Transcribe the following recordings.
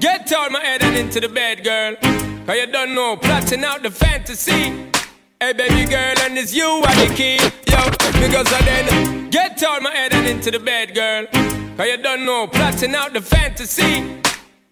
Get out my head and into the bed, girl. Cause you don't know, plotting out the fantasy. Hey, baby girl, and it's you are the key. Yo, because I then get out my head and into the bed, girl. Cause you don't know, plotting out the fantasy.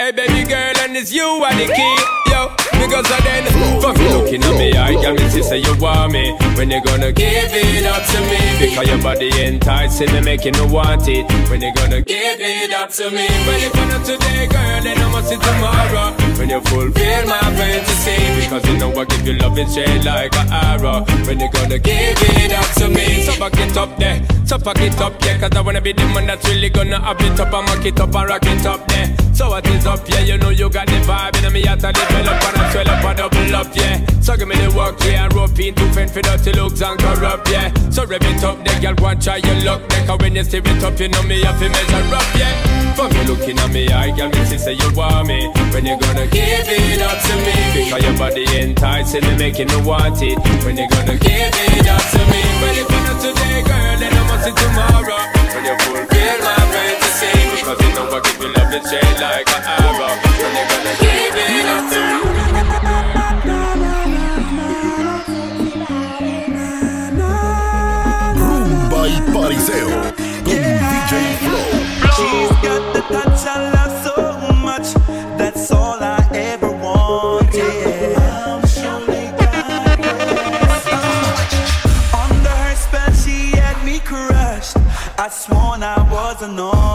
Hey baby girl, and it's you are the key, yo. Because I then fuck you looking at me, I got me to say you want me. When you gonna give it up to me? Because your body enticing me, making me want it. When you gonna give it up to me? When you gonna today, girl, then I must see tomorrow. When you fulfill my fantasy, because you know I give you love and shade like an arrow. When you gonna give it up to me? So back it up there, so back it up, yeah. Cause I wanna be the man that's really gonna have it up and mock it up and rock it up there. So what is up, yeah, you know you got the vibe And me out to develop and I swell up and double up, yeah. So give me the work, yeah, and rope in to fend for dirty looks and corrupt, yeah. So rev it up, the girl, and try your luck. There Cause when you steer it up, you know me have to measure up, yeah. For me looking at me, I girl, me say you want me. When you gonna give it up to me? Because your body enticing me, making me want it. When you gonna give it up to me? When you gonna today, girl, then I must see tomorrow. When you fulfill my fantasy Because you know I give you love and shade like an arrow. When you gonna give it up to me Pariseo con DJ Flow. She's got the touch I love so much. That's all I ever wanted. Under her spell, she had me crushed. I sworn I was anointed.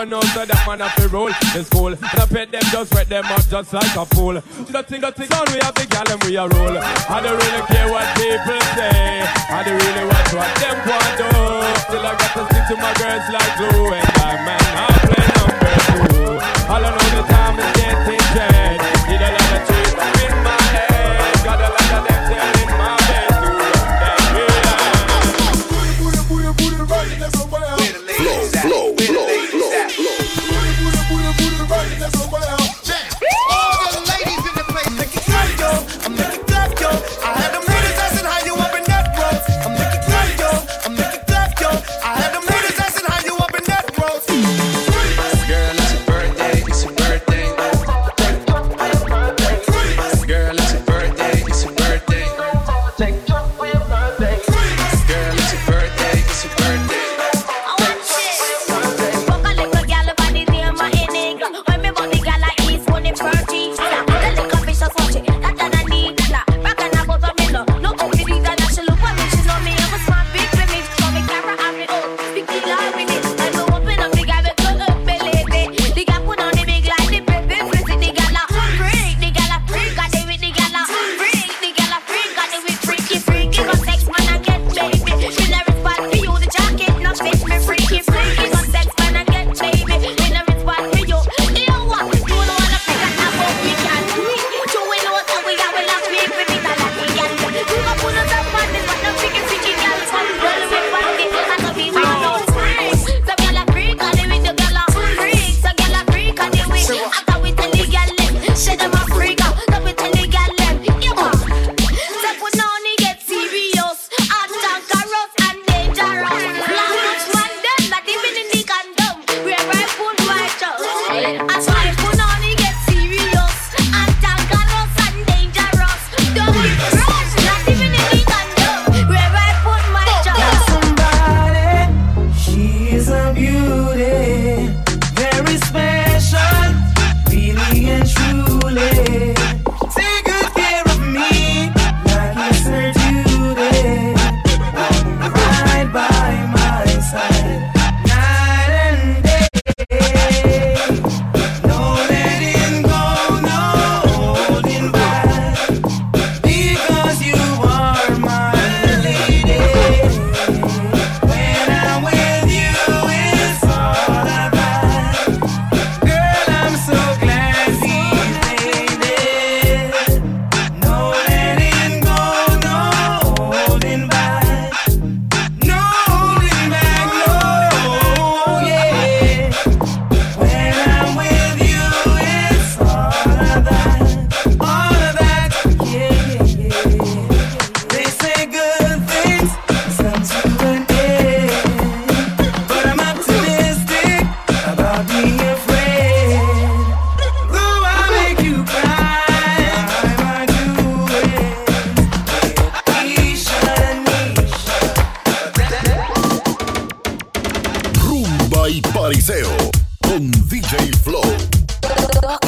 Don't know so that man have to roll in school. And I pet them just wet them up just like a fool. Nothing, nothing, son, we have the gal and we a roll. I don't really care what people say. I don't really want to watch what them want do.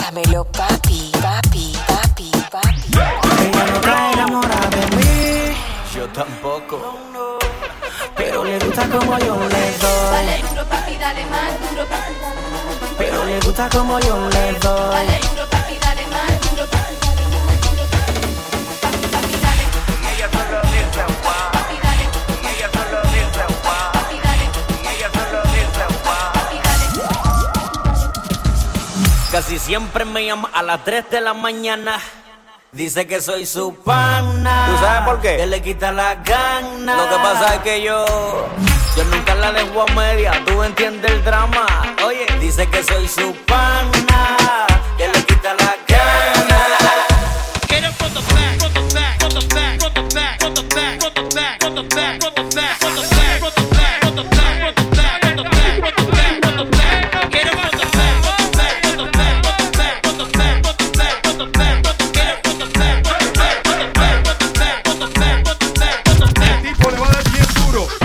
Dámelo, papi, papi, papi, papi. Ella no está enamorada de mí. Yo tampoco. No, no. Pero le gusta como yo le doy. Dale duro, papi, dale más duro, papi. Pero le gusta como yo le doy. Dale duro, papi, dale Casi siempre me llama a las 3 de la mañana. Dice que soy su pana. ¿Tú sabes por qué? Que le quita la gana. Lo que pasa es que yo. Yo nunca la dejo a media. Tú entiendes el drama. Oye, dice que soy su pana duro.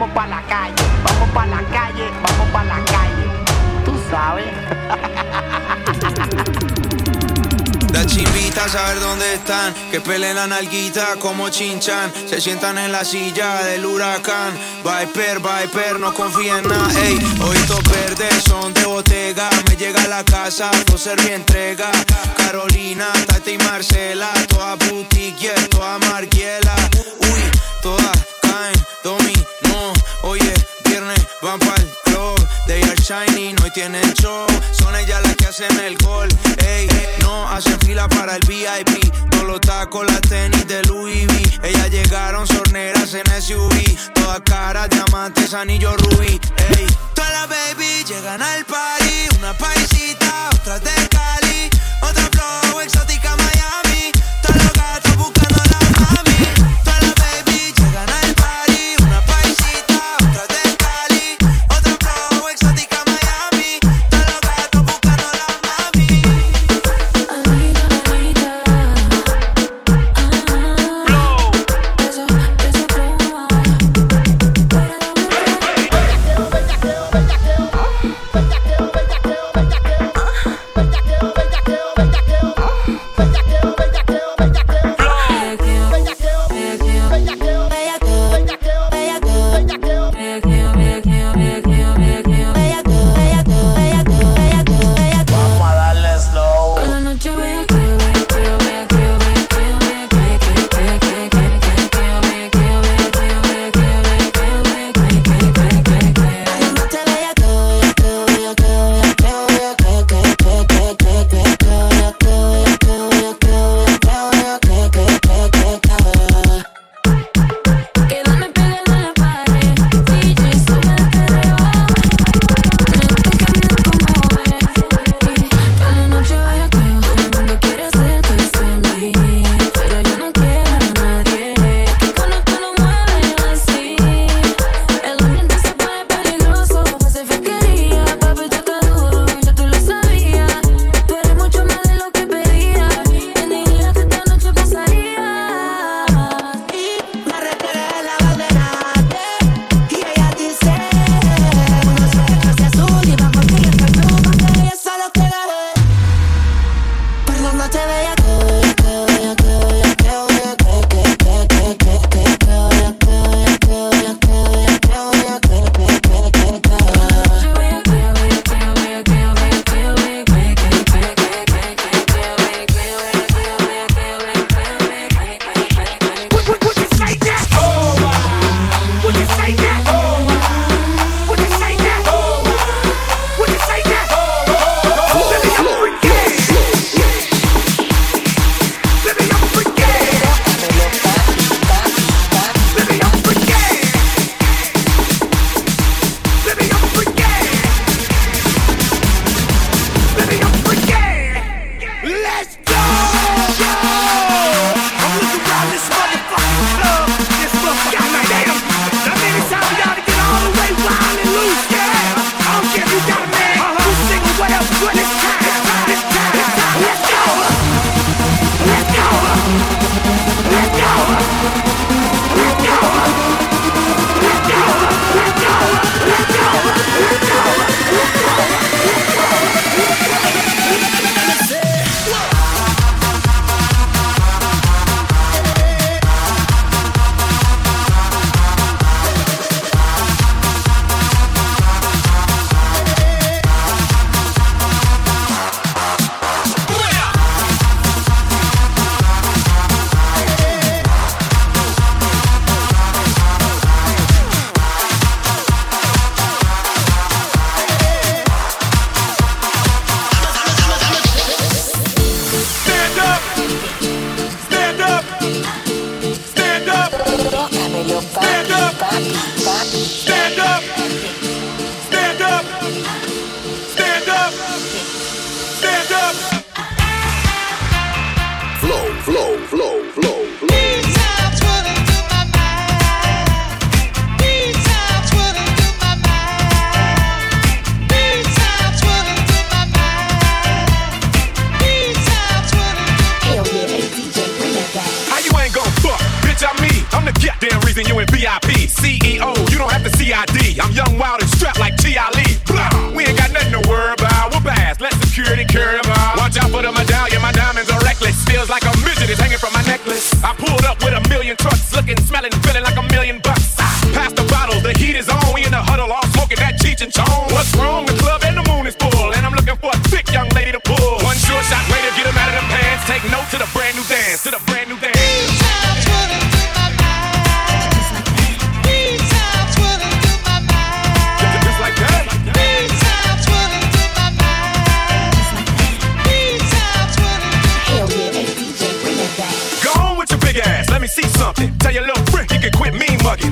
Vamos pa' la calle, vamos pa' la calle, vamos pa' la calle. Tú sabes. Las chimbitas a ver dónde están, que peleen la nalguita como chinchan, se sientan en la silla del huracán. Viper, Viper, no confía en nada, ey, ojitos verdes son de botega, me llega a la casa, ser mi entrega. Carolina, Tati y Marcela, toda boutique, toda marquiela. Uy, todas caen, dominó, oye, viernes van pa'l club, they are shining, hoy tienen show, son ellas las que hacen el gol, ey, no hacen fila para el VIP, todos los tacos, las tenis de Louis V, ellas llegaron sorneras en SUV, todas caras, diamantes, anillos rubí, ey, todas las baby llegan al party, una paisita, otras de Cali, otra flow exótica Miami, todos los gatos buscando la mami,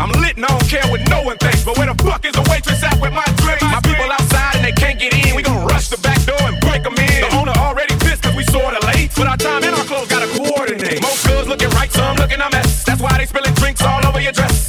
I'm lit and I don't care what no one thinks. But where the fuck is the waitress at with my drink? My people outside and they can't get in. We gon' rush the back door and break them in. The owner already pissed cause we sorta late. But our time and our clothes gotta coordinate. Most girls looking right, some looking a mess. That's why they spilling drinks all over your dress.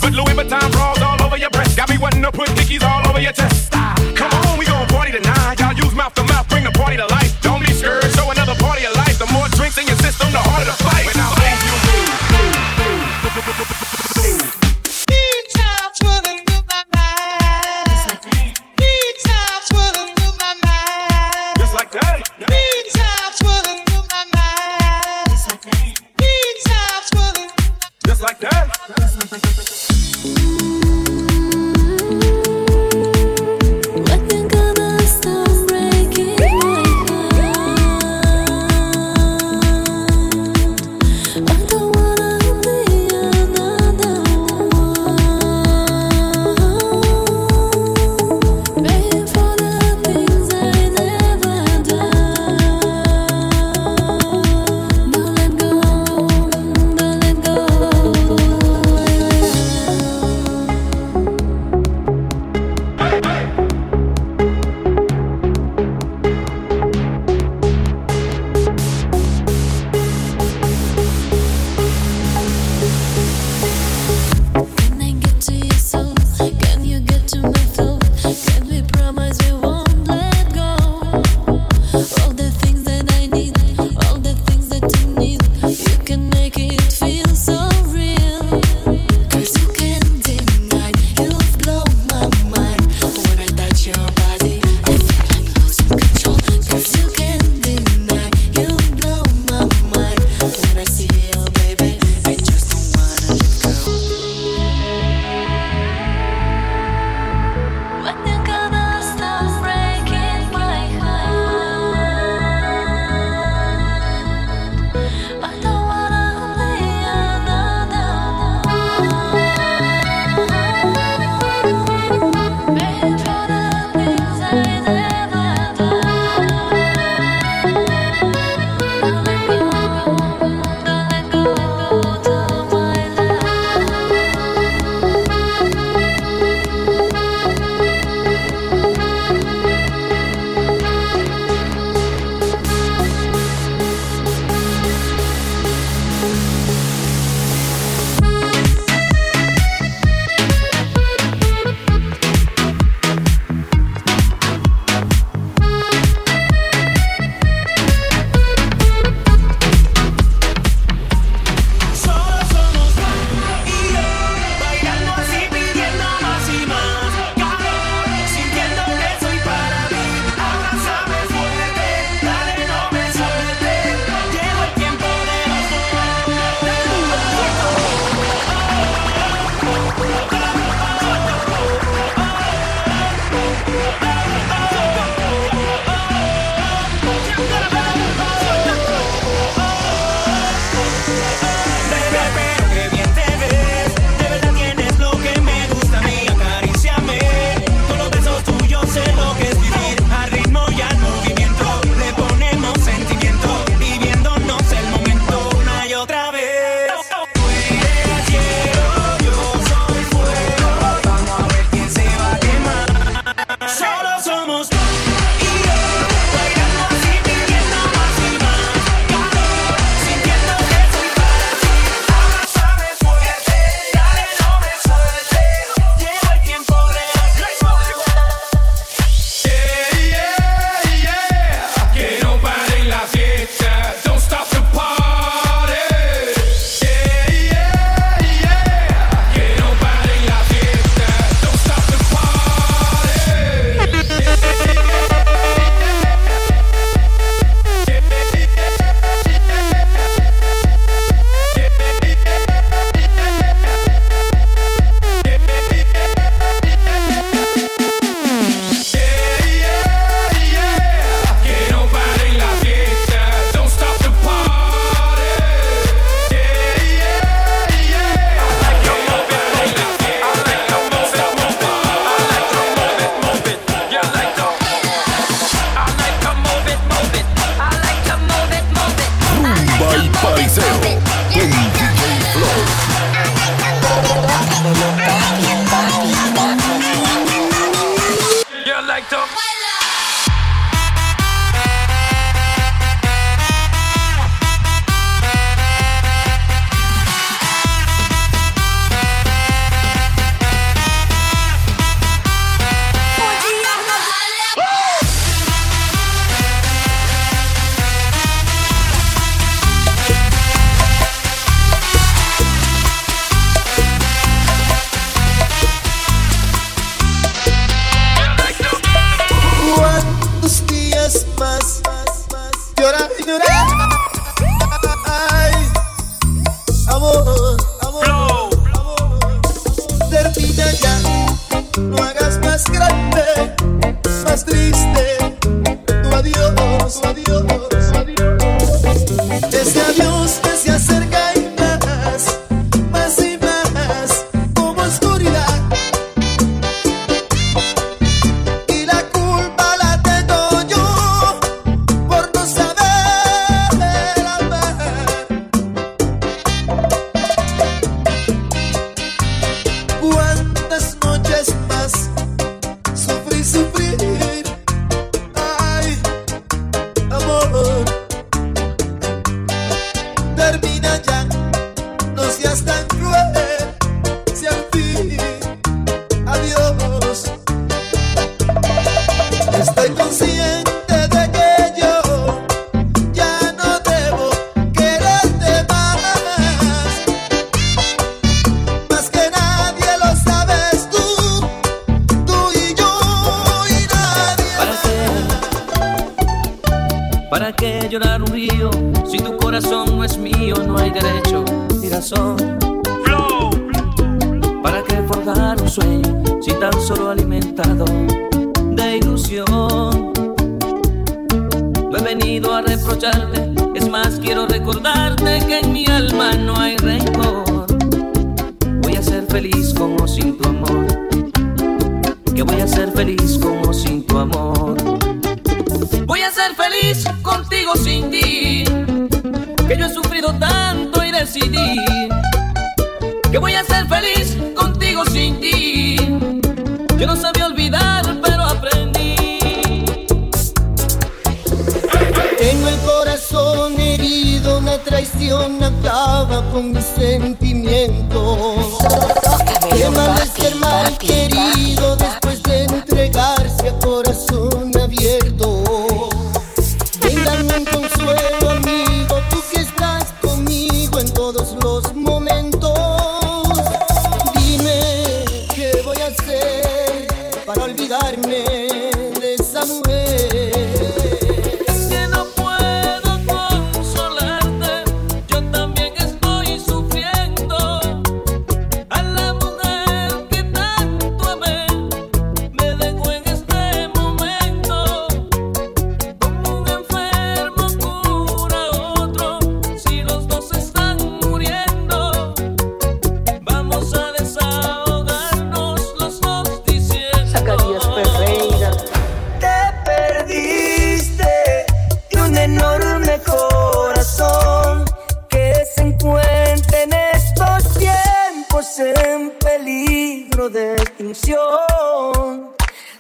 pasión acaba con mis sentimientos. Tócame, Quema de ser mal que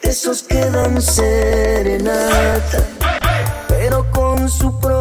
besos que dan serenata, pero con su propia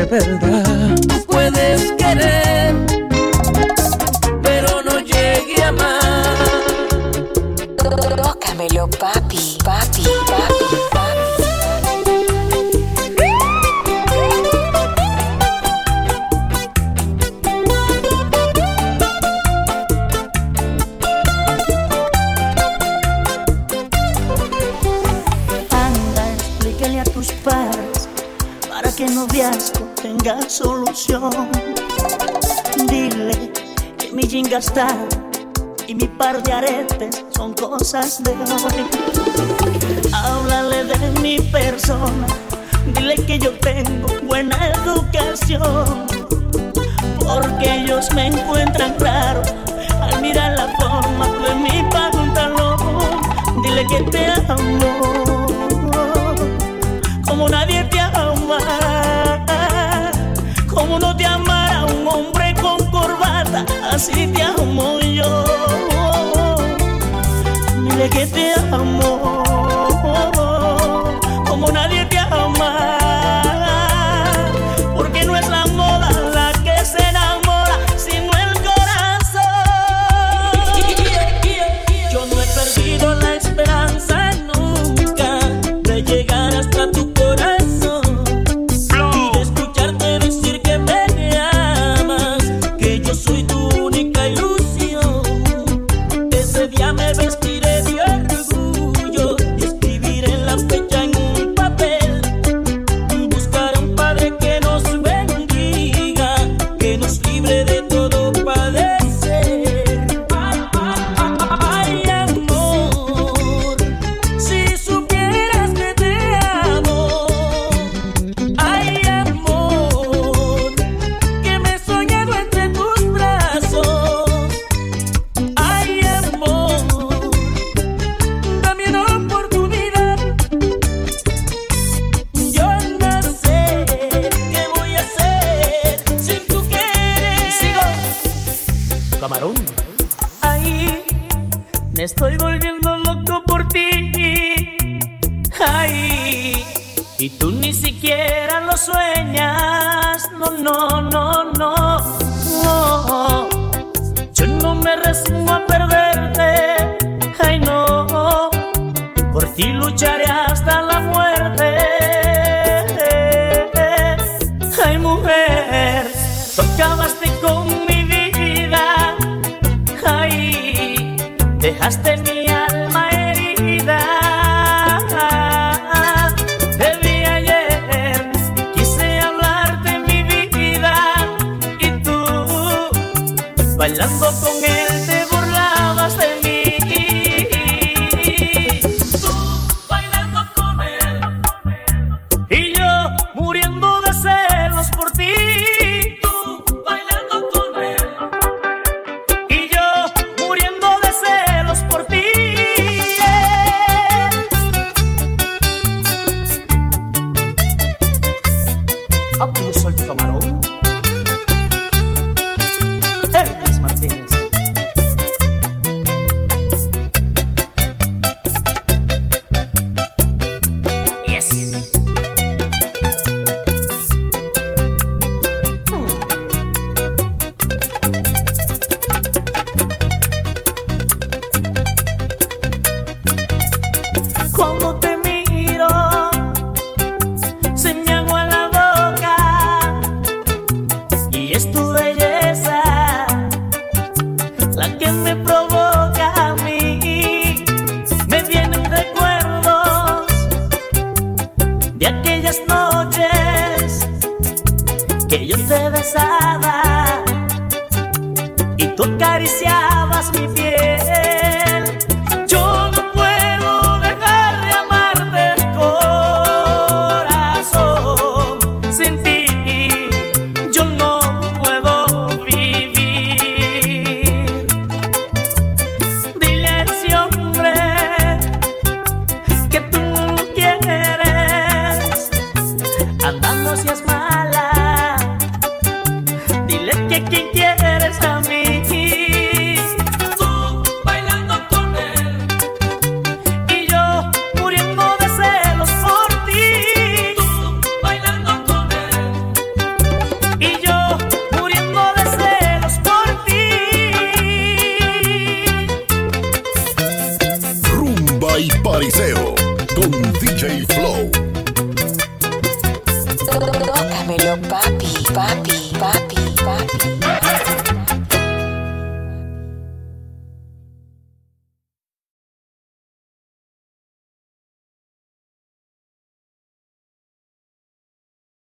de verdad. Puedes querer, pero no llegue a más. Tócamelo, papi. así te